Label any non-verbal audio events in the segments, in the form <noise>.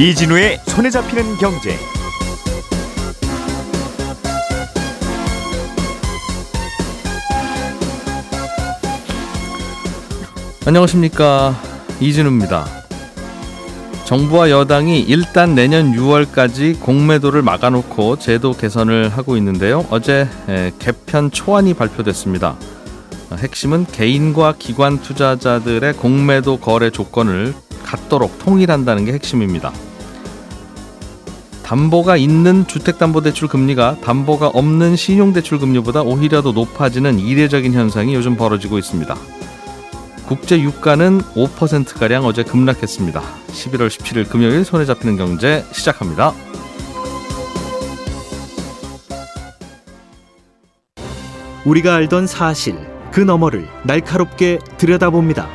이진우의 손에 잡히는 경제. 안녕하십니까 이진우입니다. 정부와 여당이 일단 내년 6월까지 공매도를 막아놓고 제도 개선을 하고 있는데요. 어제 개편 초안이 발표됐습니다. 핵심은 개인과 기관 투자자들의 공매도 거래 조건을 같도록 통일한다는 게 핵심입니다. 담보가 있는 주택담보대출 금리가 담보가 없는 신용대출 금리보다 오히려 더 높아지는 이례적인 현상이 요즘 벌어지고 있습니다. 국제 유가는 5%가량 어제 급락했습니다. 11월 17일 금요일 손에 잡히는 경제 시작합니다. 우리가 알던 사실 그 너머를 날카롭게 들여다봅니다.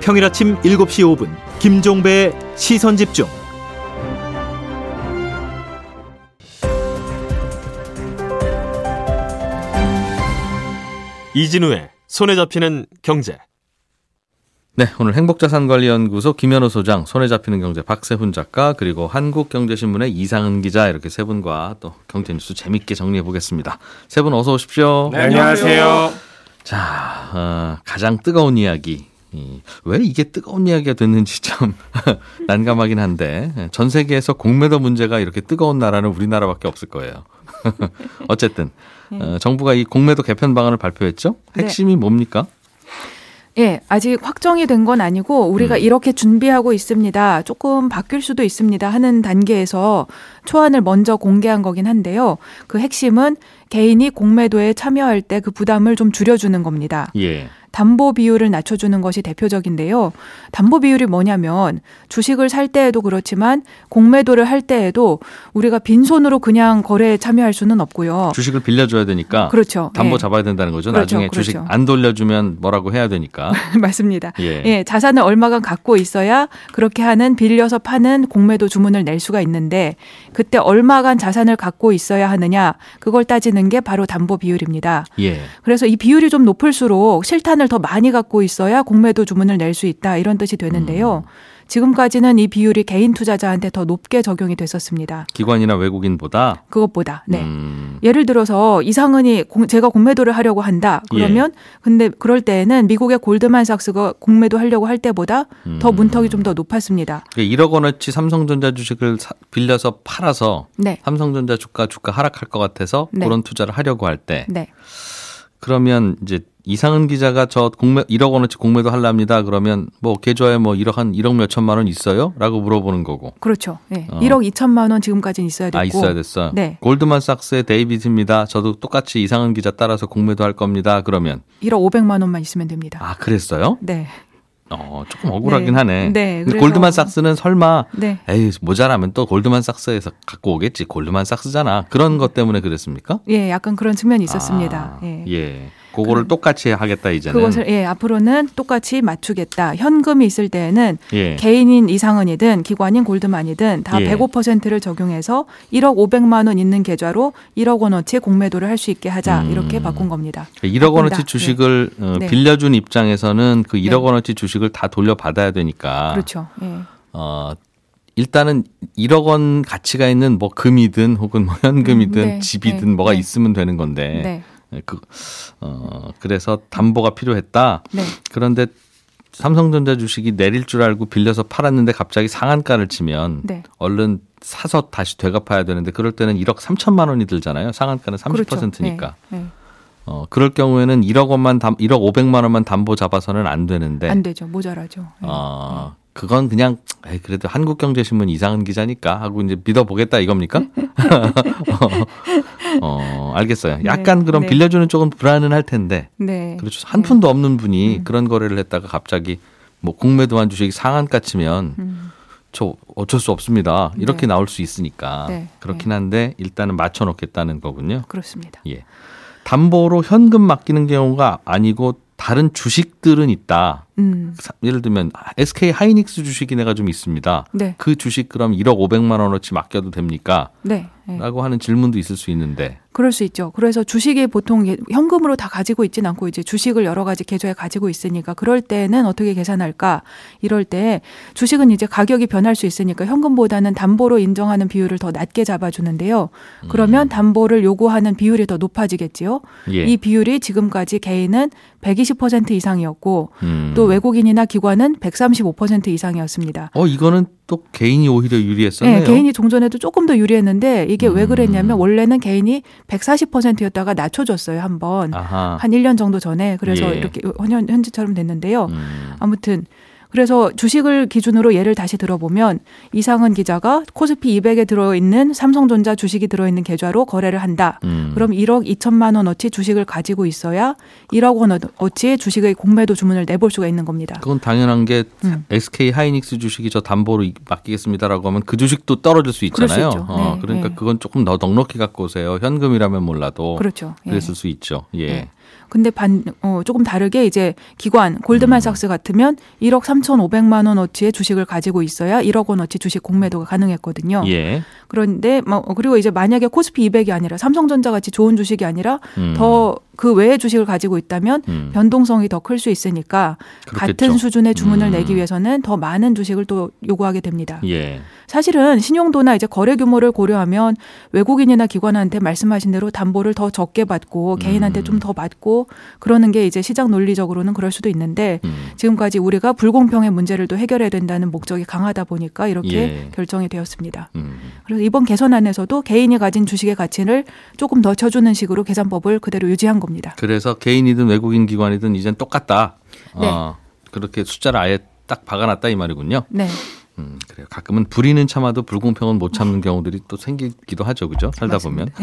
평일 아침 7시 5분 김종배의 시선 집중. 이진우의 손에 잡히는 경제. 네, 오늘 행복자산관리연구소 김현우 소장, 손에 잡히는 경제 박세훈 작가, 그리고 한국경제신문의 이상은 기자 이렇게 세 분과 또 경제 뉴스 재밌게 정리해 보겠습니다. 세 분 어서 오십시오. 네, 안녕하세요. 자, 어, 가장 뜨거운 이야기. 이, 왜 이게 뜨거운 이야기가 됐는지 참 <laughs> 난감하긴 한데 전 세계에서 공매도 문제가 이렇게 뜨거운 나라는 우리나라밖에 없을 거예요. <laughs> 어쨌든 어, 정부가 이 공매도 개편 방안을 발표했죠. 핵심이 네. 뭡니까? 예, 아직 확정이 된 건 아니고 우리가 음. 이렇게 준비하고 있습니다. 조금 바뀔 수도 있습니다. 하는 단계에서 초안을 먼저 공개한 거긴 한데요. 그 핵심은 개인이 공매도에 참여할 때 그 부담을 좀 줄여주는 겁니다. 예. 담보 비율을 낮춰주는 것이 대표적인데요. 담보 비율이 뭐냐면 주식을 살 때에도 그렇지만 공매도를 할 때에도 우리가 빈손으로 그냥 거래에 참여할 수는 없고요. 주식을 빌려줘야 되니까. 그렇죠. 담보 네. 잡아야 된다는 거죠. 그렇죠. 나중에 그렇죠. 주식 안 돌려주면 뭐라고 해야 되니까. <laughs> 맞습니다. 예. 예. 자산을 얼마간 갖고 있어야 그렇게 하는 빌려서 파는 공매도 주문을 낼 수가 있는데 그때 얼마간 자산을 갖고 있어야 하느냐 그걸 따지는 게 바로 담보 비율입니다. 예. 그래서 이 비율이 좀 높을수록 실탄 을 더 많이 갖고 있어야 공매도 주문을 낼 수 있다 이런 뜻이 되는데요. 음. 지금까지는 이 비율이 개인 투자자한테 더 높게 적용이 됐었습니다. 기관이나 외국인보다 그것보다 네. 음. 예를 들어서 이상은이 공, 제가 공매도를 하려고 한다. 그러면 예. 근데 그럴 때에는 미국의 골드만삭스가 공매도 하려고 할 때보다 음. 더 문턱이 좀 더 높았습니다. 1억 그러니까 원어치 삼성전자 주식을 사, 빌려서 팔아서 네. 삼성전자 주가 주가 하락할 것 같아서 네. 그런 투자를 하려고 할 때. 네. 그러면 이제 이상은 기자가 저 공매 1억 원어치 공매도 할랍니다. 그러면 뭐 계좌에 뭐 1억 한 1억 몇 천만 원 있어요? 라고 물어보는 거고. 그렇죠. 네. 어. 1억 2천만 원 지금까지는 있어야 됐고. 아, 있어야 됐어. 네. 골드만삭스의 데이비드입니다. 저도 똑같이 이상은 기자 따라서 공매도 할 겁니다. 그러면 1억 500만 원만 있으면 됩니다. 아, 그랬어요? 네. 어, 조금 억울하긴 네. 하네. 네. 근데 골드만삭스는 설마 네. 에이, 모자라면 또 골드만삭스에서 갖고 오겠지. 골드만삭스잖아. 그런 것 때문에 그랬습니까? 예, 약간 그런 측면이 있었습니다. 아, 예. 예. 그거를 그, 똑같이 하겠다 이제는. 그것을 예 앞으로는 똑같이 맞추겠다. 현금이 있을 때에는 예. 개인인 이상은이든 기관인 골드만이든 다 예. 105%를 적용해서 1억 500만 원 있는 계좌로 1억 원어치 공매도를 할 수 있게 하자 음. 이렇게 바꾼 겁니다. 1억 그러니까 원어치 주식을 네. 어, 네. 빌려준 입장에서는 그 1억 네. 원어치 주식을 다 돌려받아야 되니까. 그렇죠. 예. 어, 일단은 1억 원 가치가 있는 뭐 금이든 혹은 뭐 현금이든 음, 네, 집이든 네, 뭐가 네. 있으면 되는 건데 네. 네, 그, 어, 그래서 담보가 필요했다. 네. 그런데 삼성전자 주식이 내릴 줄 알고 빌려서 팔았는데 갑자기 상한가를 치면 네. 얼른 사서 다시 되갚아야 되는데 그럴 때는 1억 3천만 원이 들잖아요. 상한가는 30%니까. 그렇죠. 네. 네. 어, 그럴 경우에는 1억 원만 담, 1억 500만 원만 담보 잡아서는 안 되는데. 안 되죠. 모자라죠. 네. 어, 그건 그냥 에이, 그래도 한국경제신문 이상한 기자니까 하고 이제 믿어보겠다 이겁니까? <laughs> 어, 어, 알겠어요. 네, 약간 네, 그럼 네. 빌려주는 쪽은 불안은 할 텐데. 네. 그렇죠. 한 푼도 없는 분이 음. 그런 거래를 했다가 갑자기 뭐 공매도한 주식이 상한가 치면 음. 저 어쩔 수 없습니다. 이렇게 네. 나올 수 있으니까. 네, 그렇긴 한데 일단은 맞춰 놓겠다는 거군요. 그렇습니다. 예. 담보로 현금 맡기는 경우가 아니고 다른 주식들은 있다. 음. 예를 들면 SK 하이닉스 주식이 내가 좀 있습니다. 네. 그 주식 그럼 1억 500만 원어치 맡겨도 됩니까? 네. 네. 라고 하는 질문도 있을 수 있는데. 그럴 수 있죠. 그래서 주식이 보통 예- 현금으로 다 가지고 있진 않고 이제 주식을 여러 가지 계좌에 가지고 있으니까 그럴 때는 어떻게 계산할까? 이럴 때 주식은 이제 가격이 변할 수 있으니까 현금보다는 담보로 인정하는 비율을 더 낮게 잡아주는데요. 그러면 담보를 요구하는 비율이 더 높아지겠지요. 예. 이 비율이 지금까지 개인은 120% 이상이었고 음. 또 외국인이나 기관은 135% 이상이었습니다. 어 이거는 또 개인이 오히려 유리했었네요. 네, 개인이 종전에도 조금 더 유리했는데 이게 왜 음. 그랬냐면 원래는 개인이 140%였다가 낮춰줬어요 한 번. 아하. 한 1년 정도 전에 그래서 예. 이렇게 현, 현재처럼 됐는데요. 음. 아무튼 그래서 주식을 기준으로 예를 다시 들어보면 이상은 기자가 코스피 200에 들어있는 삼성전자 주식이 들어있는 계좌로 거래를 한다. 음. 그럼 1억 2천만 원어치 주식을 가지고 있어야 1억 원어치의 주식의 공매도 주문을 내볼 수가 있는 겁니다. 그건 당연한 게 음. SK 하이닉스 주식이 저 담보로 이- 맡기겠습니다라고 하면 그 주식도 떨어질 수수 있잖아요. 있죠. 어, 네, 그러니까 네. 그건 조금 더 넉넉히 갖고 오세요. 현금이라면 몰라도 그렇죠. 예. 그랬을 수 있죠. 예. 네. 근데 반, 어, 조금 다르게 이제 기관, 음. 골드만삭스 같으면 1억 3,500만 원어치의 주식을 가지고 있어야 1억 원어치 주식 공매도가 가능했거든요. 예. 그런데, 뭐, 그리고 이제 만약에 코스피 200이 아니라 삼성전자 같이 좋은 주식이 아니라 음. 더그 외의 주식을 가지고 있다면 음. 변동성이 더 클 수 있으니까 그렇겠죠. 같은 수준의 주문을 음. 내기 위해서는 더 많은 주식을 또 요구하게 됩니다. 예. 사실은 신용도나 이제 거래 규모를 고려하면 외국인이나 기관한테 말씀하신 대로 담보를 더 적게 받고 개인한테 음. 좀더 받고 그러는 게 이제 시장 논리적으로는 그럴 수도 있는데 음. 지금까지 우리가 불공평의 문제를 또 해결해야 된다는 목적이 강하다 보니까 이렇게 예. 결정이 되었습니다. 음. 그래서 이번 개선안에서도 개인이 가진 주식의 가치를 조금 더 쳐주는 식으로 계산법을 그대로 유지한 겁니다. 그래서 개인이든 외국인 기관이든 이젠 똑같다. 네. 어, 그렇게 숫자를 아예 딱 박아놨다 이 말이군요. 네. 음, 그래요. 가끔은 불의는 참아도 불공평은 못 참는 경우들이 또 생기기도 하죠, 그죠? 살다 보면. <laughs>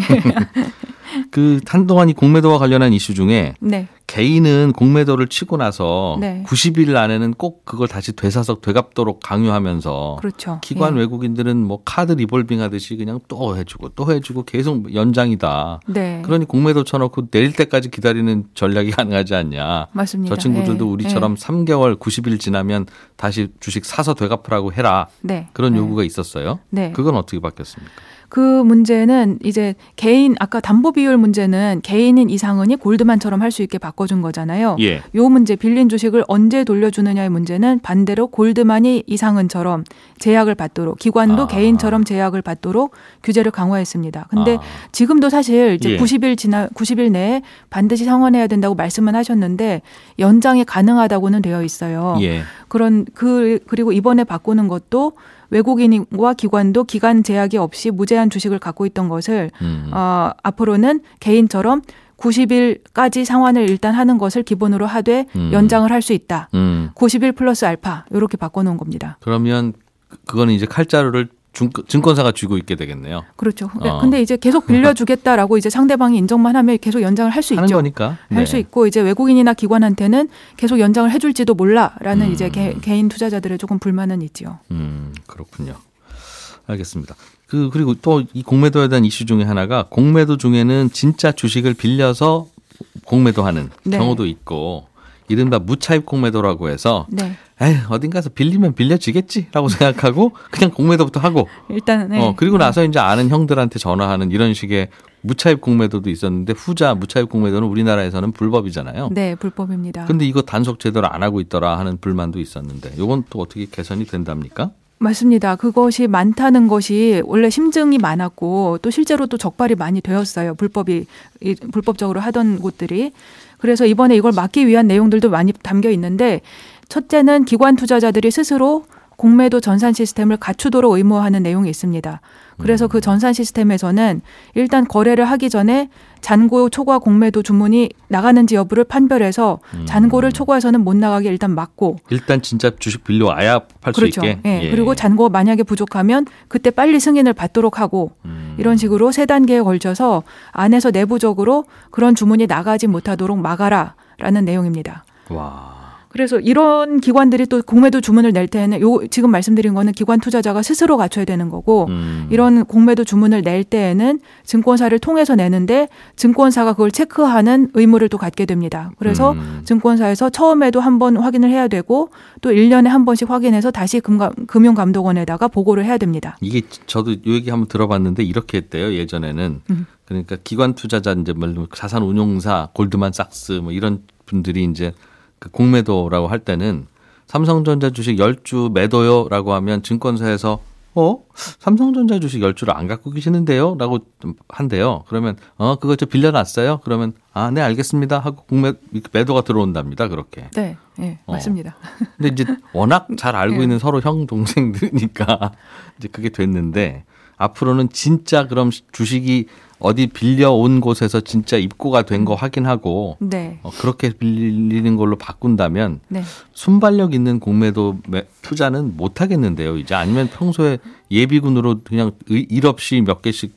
그 한동안 이 공매도와 관련한 이슈 중에 네. 개인은 공매도를 치고 나서 네. 90일 안에는 꼭 그걸 다시 되사석 되갚도록 강요하면서 그렇죠. 기관 예. 외국인들은 뭐 카드 리볼빙 하듯이 그냥 또 해주고 또 해주고 계속 연장이다. 네. 그러니 공매도 쳐놓고 내릴 때까지 기다리는 전략이 <laughs> 가능하지 않냐. 맞습니다. 저 친구들도 예. 우리처럼 예. 3개월 90일 지나면 다시 주식 사서 되갚으라고 해라. 네. 그런 네. 요구가 있었어요. 네. 그건 어떻게 바뀌었습니까? 그 문제는 이제 개인 아까 담보 비율 문제는 개인인 이상은이 골드만처럼 할 수 있게 바꿔준 거잖아요. 예. 요 문제 빌린 주식을 언제 돌려주느냐의 문제는 반대로 골드만이 이상은처럼 제약을 받도록 기관도 아. 개인처럼 제약을 받도록 규제를 강화했습니다. 근데 아. 지금도 사실 이제 예. 90일 지나 90일 내에 반드시 상환해야 된다고 말씀은 하셨는데 연장이 가능하다고는 되어 있어요. 예. 그런 그 그리고 이번에 바꾸는 것도 외국인과 기관도 기간 제약이 없이 무제한 주식을 갖고 있던 것을 음. 어, 앞으로는 개인처럼 90일까지 상환을 일단 하는 것을 기본으로 하되 음. 연장을 할 수 있다. 음. 90일 플러스 알파 이렇게 바꿔놓은 겁니다. 그러면 그- 그거는 이제 칼자루를 중, 증권사가 쥐고 있게 되겠네요. 그렇죠. 어. 근데 이제 계속 빌려주겠다라고 이제 상대방이 인정만 하면 계속 연장을 할수 하는 있죠. 거니까. 할수 있고 이제 외국인이나 기관한테는 계속 연장을 해줄지도 몰라라는 음. 이제 개, 개인 투자자들의 조금 불만은 있지요. 음, 그렇군요. 알겠습니다. 그 그리고 또 이 공매도에 대한 이슈 중에 하나가 공매도 중에는 진짜 주식을 빌려서 공매도하는 네. 경우도 있고 이른바 무차입 공매도라고 해서 네, 에이 어딘 가서 빌리면 빌려지겠지라고 <laughs> 생각하고 그냥 공매도부터 하고 일단 네. 어 그리고 나서 이제 아는 형들한테 전화하는 이런 식의 무차입 공매도도 있었는데 후자 무차입 공매도는 우리나라에서는 불법이잖아요. 네 불법입니다. 근데 이거 단속 제대로 안 하고 있더라 하는 불만도 있었는데 이건 또 어떻게 개선이 된답니까? 맞습니다. 그것이 많다는 것이 원래 심증이 많았고 또 실제로 또 적발이 많이 되었어요. 불법이 이- 불법적으로 하던 곳들이. 그래서 이번에 이걸 막기 위한 내용들도 많이 담겨 있는데 첫째는 기관 투자자들이 스스로 공매도 전산 시스템을 갖추도록 의무화하는 내용이 있습니다. 그래서 그 전산 시스템에서는 일단 거래를 하기 전에 잔고 초과 공매도 주문이 나가는지 여부를 판별해서 잔고를 초과해서는 못 나가게 일단 막고 일단 진짜 주식 빌려 와야 팔수 그렇죠. 있게. 예. 그리고 잔고 만약에 부족하면 그때 빨리 승인을 받도록 하고 음. 이런 식으로 세 단계에 걸쳐서 안에서 내부적으로 그런 주문이 나가지 못하도록 막아라라는 내용입니다. 와. 그래서 이런 기관들이 또 공매도 주문을 낼 때는 요 지금 말씀드린 거는 기관 투자자가 스스로 갖춰야 되는 거고 음. 이런 공매도 주문을 낼 때에는 증권사를 통해서 내는데 증권사가 그걸 체크하는 의무를 또 갖게 됩니다. 그래서 음. 증권사에서 처음에도 한 번 확인을 해야 되고 또 1년에 한 번씩 확인해서 다시 금감, 금융감독원에다가 보고를 해야 됩니다. 이게 저도 요 얘기 한번 들어봤는데 이렇게 했대요 예전에는 음. 그러니까 기관 투자자 이제 뭐 자산 운용사 골드만삭스 뭐 이런 분들이 이제 그 공매도라고 할 때는 삼성전자 주식 10주 매도요라고 하면 증권사에서 어? 삼성전자 주식 10주를 안 갖고 계시는데요? 라고 한대요. 그러면 어, 그거 저 빌려놨어요? 그러면 아, 네, 알겠습니다. 하고 공매 매도가 들어온답니다. 그렇게. 네, 네 어. 맞습니다. 근데 이제 워낙 잘 알고 <laughs> 예. 있는 서로 형 동생들이니까 <laughs> 이제 그게 됐는데 앞으로는 진짜 그럼 주식이 어디 빌려온 곳에서 진짜 입고가 된 거 확인하고 네, 어, 그렇게 빌리는 걸로 바꾼다면 네. 순발력 있는 공매도 매- 투자는 못 하겠는데요. 이제 아니면 평소에 예비군으로 그냥 의- 일 없이 몇 개씩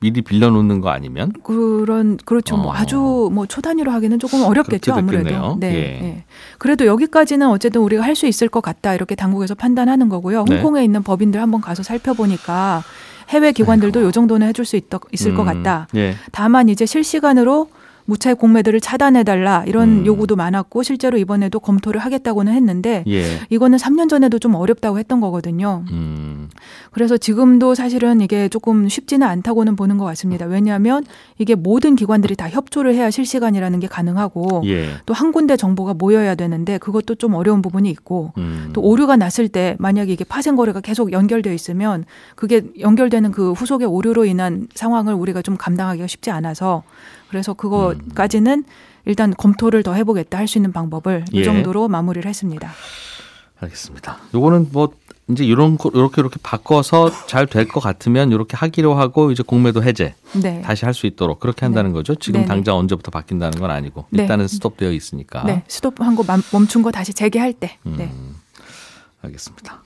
미리 빌려놓는 거 아니면 그런 그렇죠. 뭐 어. 아주 뭐 초단위로 하기는 조금 어렵겠죠 아무래도. 네, 예. 네. 그래도 여기까지는 어쨌든 우리가 할 수 있을 것 같다 이렇게 당국에서 판단하는 거고요. 네. 홍콩에 있는 법인들 한번 가서 살펴보니까 해외 기관들도 요 정도는 해줄 수 있, 있을 것 음, 같다. 예. 다만 이제 실시간으로 무차익 공매도를 차단해달라 이런 음. 요구도 많았고 실제로 이번에도 검토를 하겠다고는 했는데 예. 이거는 3년 전에도 좀 어렵다고 했던 거거든요. 음. 그래서 지금도 사실은 이게 조금 쉽지는 않다고는 보는 것 같습니다. 왜냐하면 이게 모든 기관들이 다 협조를 해야 실시간이라는 게 가능하고 예. 또한 군데 정보가 모여야 되는데 그것도 좀 어려운 부분이 있고 음. 또 오류가 났을 때 만약에 이게 파생 거래가 계속 연결되어 있으면 그게 연결되는 그 후속의 오류로 인한 상황을 우리가 좀 감당하기가 쉽지 않아서 그래서 그거까지는 일단 검토를 더 해보겠다 할 수 있는 방법을 예. 이 정도로 마무리를 했습니다. 알겠습니다. 요거는 뭐 이제 이런 거 이렇게 이렇게 바꿔서 잘 될 것 같으면 이렇게 하기로 하고 이제 공매도 해제 네. 다시 할 수 있도록 그렇게 한다는 거죠. 지금 네네. 당장 언제부터 바뀐다는 건 아니고 네. 일단은 스톱되어 있으니까. 네. 스톱한 거 멈- 멈춘 거 다시 재개할 때. 네. 음, 알겠습니다.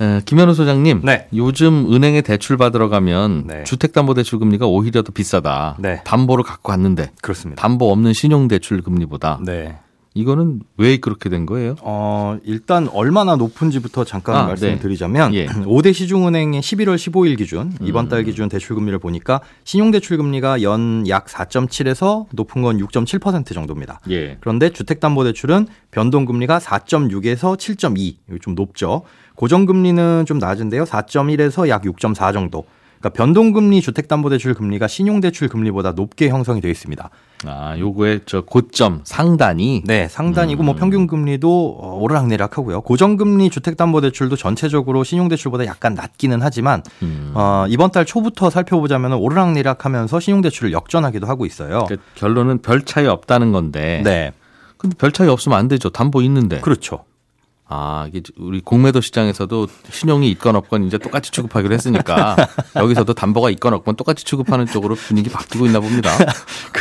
에, 김현우 소장님, 네. 요즘 은행에 대출 받으러 가면 네. 주택담보대출 금리가 오히려 더 비싸다. 네. 담보를 갖고 왔는데 그렇습니다. 담보 없는 신용대출 금리보다 네. 이거는 왜 그렇게 된 거예요? 어, 일단 얼마나 높은지부터 잠깐 아, 말씀드리자면 네. 예. <clears throat> 5대 시중은행의 11월 15일 기준 이번 음. 달 기준 대출 금리를 보니까 신용 대출 금리가 연 약 4.7에서 높은 건 6.7% 정도입니다. 예. 그런데 주택 담보 대출은 변동 금리가 4.6에서 7.2, 여기 좀 높죠. 고정 금리는 좀 낮은데요. 4.1에서 약 6.4 정도. 그러니까 변동금리 주택담보대출 금리가 신용대출 금리보다 높게 형성이 되어 있습니다. 아, 요거의 저 고점 상단이 네, 상단이고 음. 뭐 평균 금리도 어, 오르락내리락하고요. 고정 금리 주택담보대출도 전체적으로 신용대출보다 약간 낮기는 하지만 음. 어, 이번 달 초부터 살펴보자면 오르락내리락하면서 신용대출을 역전하기도 하고 있어요. 그러니까 결론은 별 차이 없다는 건데. 네, 근데 별 차이 없으면 안 되죠. 담보 있는데. 그렇죠. 아, 이게 우리 공매도 시장에서도 신용이 있건 없건 이제 똑같이 취급하기로 했으니까 <laughs> 여기서도 담보가 있건 없건 똑같이 취급하는 쪽으로 분위기 바뀌고 있나 봅니다. <laughs>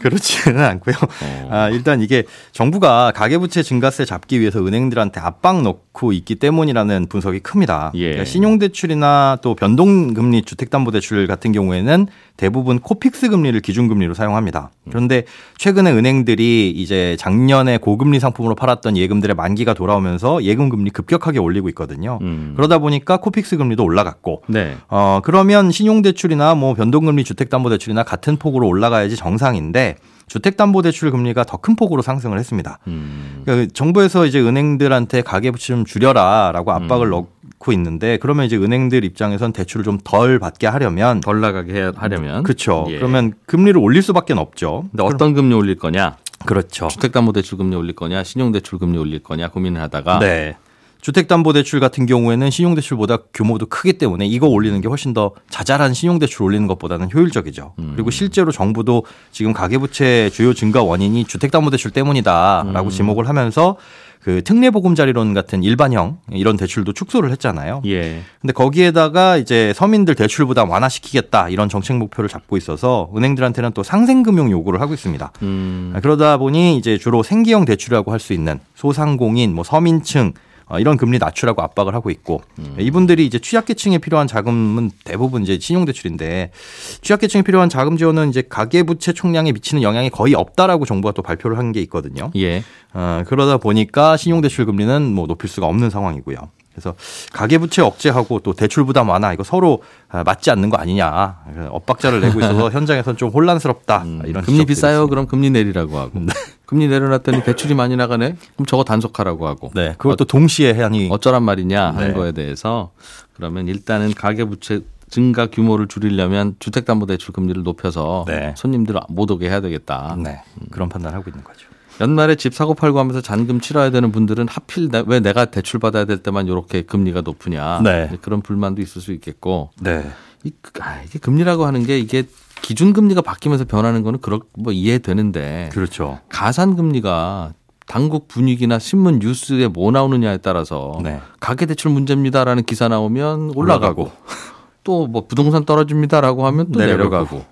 그 렇지는 않고요. 어. 아, 일단 이게 정부가 가계부채 증가세 잡기 위해서 은행들한테 압박 넣고 있기 때문이라는 분석이 큽니다. 예. 그러니까 신용대출이나 또 변동금리 주택담보대출 같은 경우에는 대부분 코픽스 금리를 기준금리로 사용합니다. 그런데 최근에 은행들이 이제 작년에 고금리 상품으로 팔았던 예금들의 만기가 돌아오면서 예금 금리 급격하게 올리고 있거든요. 음. 그러다 보니까 코픽스 금리도 올라갔고 네. 어, 그러면 신용대출이나 뭐 변동금리 주택담보대출이나 같은 폭으로 올라가야지 정상인데 주택담보대출 금리가 더 큰 폭으로 상승을 했습니다. 음. 그러니까 정부에서 이제 은행들한테 가계부채 좀 줄여라라고 압박을 음. 넣고 있는데 그러면 이제 은행들 입장에선 대출을 좀 덜 받게 하려면 덜 나가게 해- 하려면 그렇죠. 예. 그러면 금리를 올릴 수밖에 없죠. 근데 어떤 금리 올릴 거냐? 그렇죠. 주택담보대출 금리 올릴 거냐? 신용대출 금리 올릴 거냐? 고민을 하다가 네. 주택담보대출 같은 경우에는 신용대출보다 규모도 크기 때문에 이거 올리는 게 훨씬 더 자잘한 신용대출 올리는 것보다는 효율적이죠. 음. 그리고 실제로 정부도 지금 가계부채 주요 증가 원인이 주택담보대출 때문이다라고 음. 지목을 하면서 그 특례 보금자리론 같은 일반형 이런 대출도 축소를 했잖아요. 예. 근데 거기에다가 이제 서민들 대출 부담 완화시키겠다 이런 정책 목표를 잡고 있어서 은행들한테는 또 상생금융 요구를 하고 있습니다. 음. 아, 그러다 보니 이제 주로 생계형 대출이라고 할 수 있는 소상공인, 뭐 서민층 어, 이런 금리 낮추라고 압박을 하고 있고 음. 이분들이 이제 취약계층에 필요한 자금은 대부분 이제 신용대출인데 취약계층에 필요한 자금 지원은 이제 가계부채 총량에 미치는 영향이 거의 없다라고 정부가 또 발표를 한 게 있거든요. 예. 어, 그러다 보니까 신용대출 금리는 뭐 높일 수가 없는 상황이고요. 그래서 가계부채 억제하고 또 대출 부담 완화 이거 서로 아, 맞지 않는 거 아니냐 엇박자를 내고 있어서 <laughs> 현장에서는 좀 혼란스럽다 음, 이런 금리 비싸요. 있습니다. 그럼 금리 내리라고 하고. 금리 내려놨더니 대출이 많이 나가네. 그럼 저거 단속하라고 하고. 네, 그것도 동시에 해안이 어쩌란 말이냐 하는 네. 거에 대해서 그러면 일단은 가계부채 증가 규모를 줄이려면 주택담보대출 금리를 높여서 네. 손님들 못 오게 해야 되겠다. 네, 그런 판단을 하고 있는 거죠. 연말에 집 사고 팔고 하면서 잔금 치러야 되는 분들은 하필 나- 왜 내가 대출 받아야 될 때만 이렇게 금리가 높으냐 네. 그런 불만도 있을 수 있겠고 네, 이, 아, 이게 금리라고 하는 게 이게 기준 금리가 바뀌면서 변하는 거는 그렇 뭐 이해되는데 그렇죠. 가산 금리가 당국 분위기나 신문 뉴스에 뭐 나오느냐에 따라서 네. 가계 대출 문제입니다라는 기사 나오면 올라가고, 올라가고. <laughs> 또 뭐 부동산 떨어집니다라고 하면 또 내려가고. 내려가고,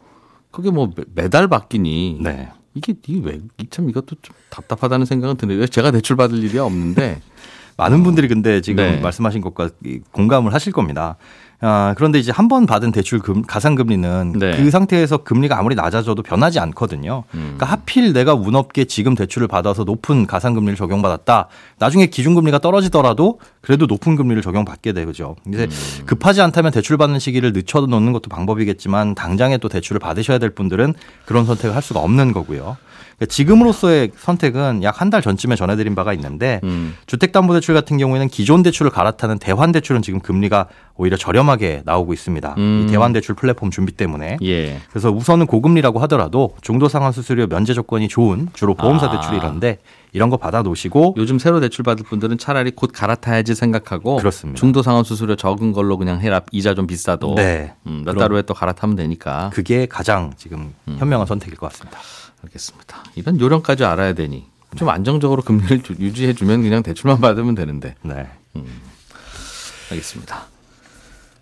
그게 뭐 매- 매달 바뀌니 네. 이게 이게 왜참 이것도 좀 답답하다는 생각은 드네요. 제가 대출 받을 일이 없는데 <laughs> 많은 분들이 근데 지금 네. 말씀하신 것과 이- 공감을 하실 겁니다. 아, 그런데 이제 한 번 받은 대출 금, 가산금리는 네. 그 상태에서 금리가 아무리 낮아져도 변하지 않거든요. 음. 그러니까 하필 내가 운 없게 지금 대출을 받아서 높은 가산금리를 적용받았다. 나중에 기준금리가 떨어지더라도 그래도 높은 금리를 적용받게 되죠. 이제 음. 급하지 않다면 대출 받는 시기를 늦춰놓는 것도 방법이겠지만 당장에 또 대출을 받으셔야 될 분들은 그런 선택을 할 수가 없는 거고요. 그러니까 지금으로서의 선택은 약 한 달 전쯤에 전해드린 바가 있는데 음. 주택담보대출 같은 경우에는 기존 대출을 갈아타는 대환대출은 지금 금리가 오히려 저렴하게 나오고 있습니다. 음. 이 대환대출 플랫폼 준비 때문에. 예. 그래서 우선은 고금리라고 하더라도 중도상환 수수료 면제 조건이 좋은 주로 보험사 아. 대출이 이런데 이런 거 받아 놓으시고 요즘 새로 대출 받을 분들은 차라리 곧 갈아타야지 생각하고 그렇습니다. 중도 상환 수수료 적은 걸로 그냥 해라 이자 좀 비싸도 네. 음, 몇 달 후에 또 갈아타면 되니까 그게 가장 지금 음. 현명한 선택일 것 같습니다. 알겠습니다. 이런 요령까지 알아야 되니 좀 안정적으로 금리를 주- 유지해 주면 그냥 대출만 받으면 되는데 네. 알겠습니다.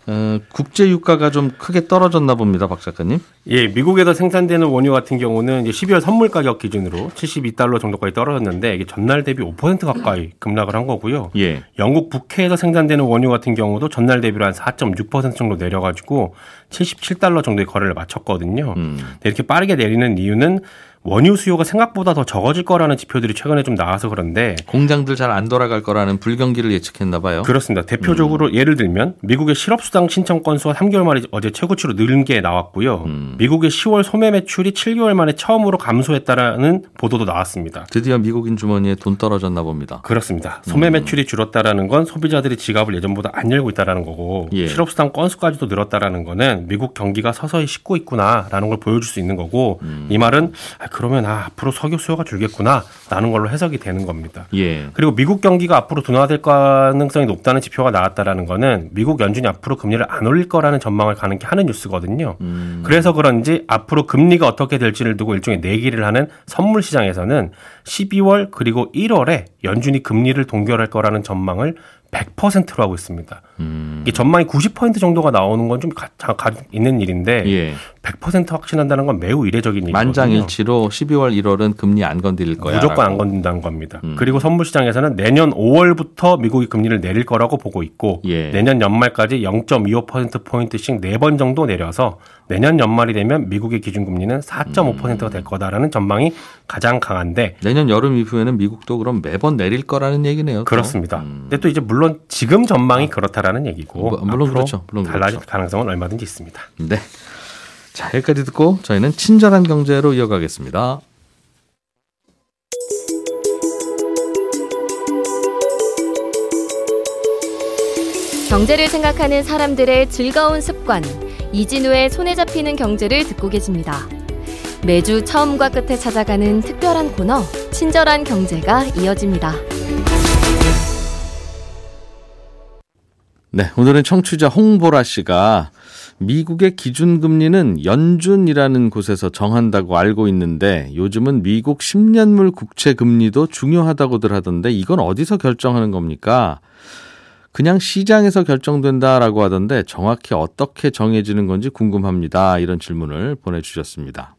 어, 국제 유가가 좀 크게 떨어졌나 봅니다, 박 작가님. 예, 미국에서 생산되는 원유 같은 경우는 이제 12월 선물 가격 기준으로 72달러 정도까지 떨어졌는데 이게 전날 대비 5% 가까이 급락을 한 거고요. 예. 영국 북해에서 생산되는 원유 같은 경우도 전날 대비로 한 4.6% 정도 내려가지고 77달러 정도의 거래를 마쳤거든요. 음. 이렇게 빠르게 내리는 이유는 원유 수요가 생각보다 더 적어질 거라는 지표들이 최근에 좀 나와서 그런데 공장들 잘 안 돌아갈 거라는 불경기를 예측했나 봐요. 그렇습니다. 대표적으로 음. 예를 들면 미국의 실업수당 신청 건수가 3개월 만에 어제 최고치로 늘은 게 나왔고요. 음. 미국의 10월 소매 매출이 7개월 만에 처음으로 감소했다라는 보도도 나왔습니다. 드디어 미국인 주머니에 돈 떨어졌나 봅니다. 그렇습니다. 소매 음. 매출이 줄었다라는 건 소비자들이 지갑을 예전보다 안 열고 있다라는 거고 예. 실업수당 건수까지도 늘었다라는 거는 미국 경기가 서서히 식고 있구나라는 걸 보여줄 수 있는 거고 음. 이 말은 아, 그러면 아, 앞으로 석유 수요가 줄겠구나라는 걸로 해석이 되는 겁니다. 예. 그리고 미국 경기가 앞으로 둔화될 가능성이 높다는 지표가 나왔다라는 거는 미국 연준이 앞으로 금리를 안 올릴 거라는 전망을 가는게 하는 뉴스거든요. 음. 그래서 그런지 앞으로 금리가 어떻게 될지를 두고 일종의 내기를 하는 선물 시장에서는 12월 그리고 1월에 연준이 금리를 동결할 거라는 전망을 100%로 하고 있습니다. 음. 이게 전망이 90% 정도가 나오는 건좀 있는 일인데 예. 100% 확신한다는 건 매우 이례적인 일이거든요. 만장일치로 12월 1월은 금리 안 건드릴 거야. 무조건 안. 건든다는 겁니다. 음. 그리고 선물 시장에서는 내년 5월부터 미국이 금리를 내릴 거라고 보고 있고 예. 내년 연말까지 0.25% 포인트씩 4번 정도 내려서 내년 연말이 되면 미국의 기준금리는 4.5%가 될 거다라는 전망이 가장 강한데 내년 여름 이후에는 미국도 그럼 매번 내릴 거라는 얘기네요. 또. 그렇습니다. 음. 근데 또 이제 물론 지금 전망이 그렇다라는 얘기고 뭐, 물론 앞으로 그렇죠. 물론 달라질 그렇죠. 가능성은 얼마든지 있습니다. 네. 자, 여기까지 듣고 저희는 친절한 경제로 이어가겠습니다. 경제를 생각하는 사람들의 즐거운 습관 이진우의 손에 잡히는 경제를 듣고 계십니다. 매주 처음과 끝에 찾아가는 특별한 코너 친절한 경제가 이어집니다. 네, 오늘은 청취자 홍보라 씨가 미국의 기준금리는 연준이라는 곳에서 정한다고 알고 있는데 요즘은 미국 10년물 국채 금리도 중요하다고들 하던데 이건 어디서 결정하는 겁니까? 그냥 시장에서 결정된다라고 하던데 정확히 어떻게 정해지는 건지 궁금합니다. 이런 질문을 보내주셨습니다.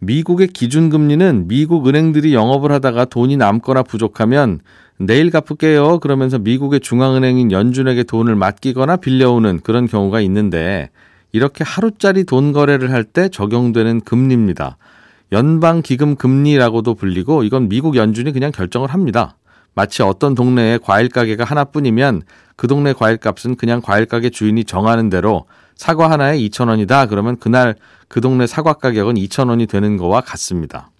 미국의 기준금리는 미국 은행들이 영업을 하다가 돈이 남거나 부족하면 내일 갚을게요. 그러면서 미국의 중앙은행인 연준에게 돈을 맡기거나 빌려오는 그런 경우가 있는데 이렇게 하루짜리 돈 거래를 할 때 적용되는 금리입니다. 연방 기금 금리라고도 불리고 이건 미국 연준이 그냥 결정을 합니다. 마치 어떤 동네에 과일 가게가 하나뿐이면 그 동네 과일 값은 그냥 과일 가게 주인이 정하는 대로 사과 하나에 2,000원이다. 그러면 그날 그 동네 사과 가격은 2,000원이 되는 거와 같습니다.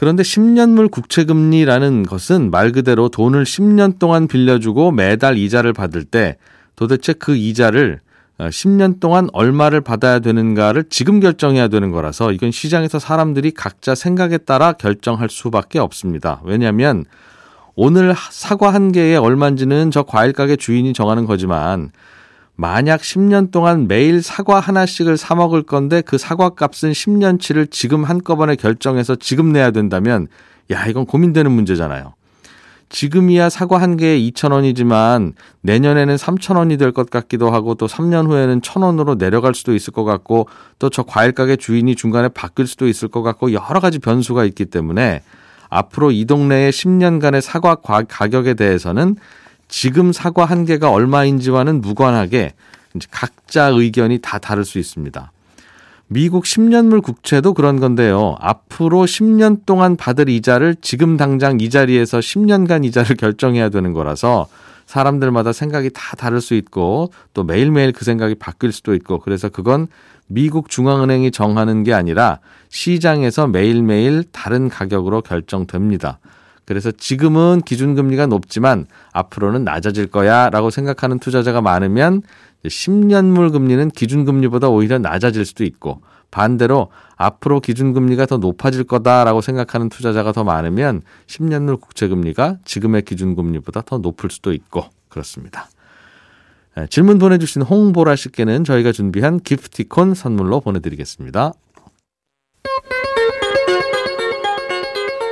그런데 10년물 국채금리라는 것은 말 그대로 돈을 10년 동안 빌려주고 매달 이자를 받을 때 도대체 그 이자를 10년 어, 동안 얼마를 받아야 되는가를 지금 결정해야 되는 거라서 이건 시장에서 사람들이 각자 생각에 따라 결정할 수밖에 없습니다. 왜냐하면 오늘 사과 한 개에 얼마인지는 저 과일 가게 주인이 정하는 거지만 만약 10년 동안 매일 사과 하나씩을 사 먹을 건데 그 사과 값은 10년치를 지금 한꺼번에 결정해서 지금 내야 된다면 야, 이건 고민되는 문제잖아요. 지금이야 사과 한 개에 2,000원이지만 내년에는 3,000원이 될 것 같기도 하고 또 3년 후에는 1,000원으로 내려갈 수도 있을 것 같고 또 저 과일 가게 주인이 중간에 바뀔 수도 있을 것 같고 여러 가지 변수가 있기 때문에 앞으로 이 동네의 10년간의 사과 가격에 대해서는 지금 사과 한 개가 얼마인지와는 무관하게 각자 의견이 다 다를 수 있습니다. 미국 10년물 국채도 그런 건데요. 앞으로 10년 동안 받을 이자를 지금 당장 이 자리에서 10년간 이자를 <laughs> 결정해야 되는 거라서 사람들마다 생각이 다 다를 수 있고 또 매일매일 그 생각이 바뀔 수도 있고 그래서 그건 미국 중앙은행이 정하는 게 아니라 시장에서 매일매일 다른 가격으로 결정됩니다. 그래서 지금은 기준금리가 높지만 앞으로는 낮아질 거야 라고 생각하는 투자자가 많으면 10년물 금리는 기준금리보다 오히려 낮아질 수도 있고 반대로 앞으로 기준금리가 더 높아질 거다라고 생각하는 투자자가 더 많으면 10년물 국채금리가 지금의 기준금리보다 더 높을 수도 있고 그렇습니다. 질문 보내주신 홍보라 씨께는 저희가 준비한 기프티콘 선물로 보내드리겠습니다.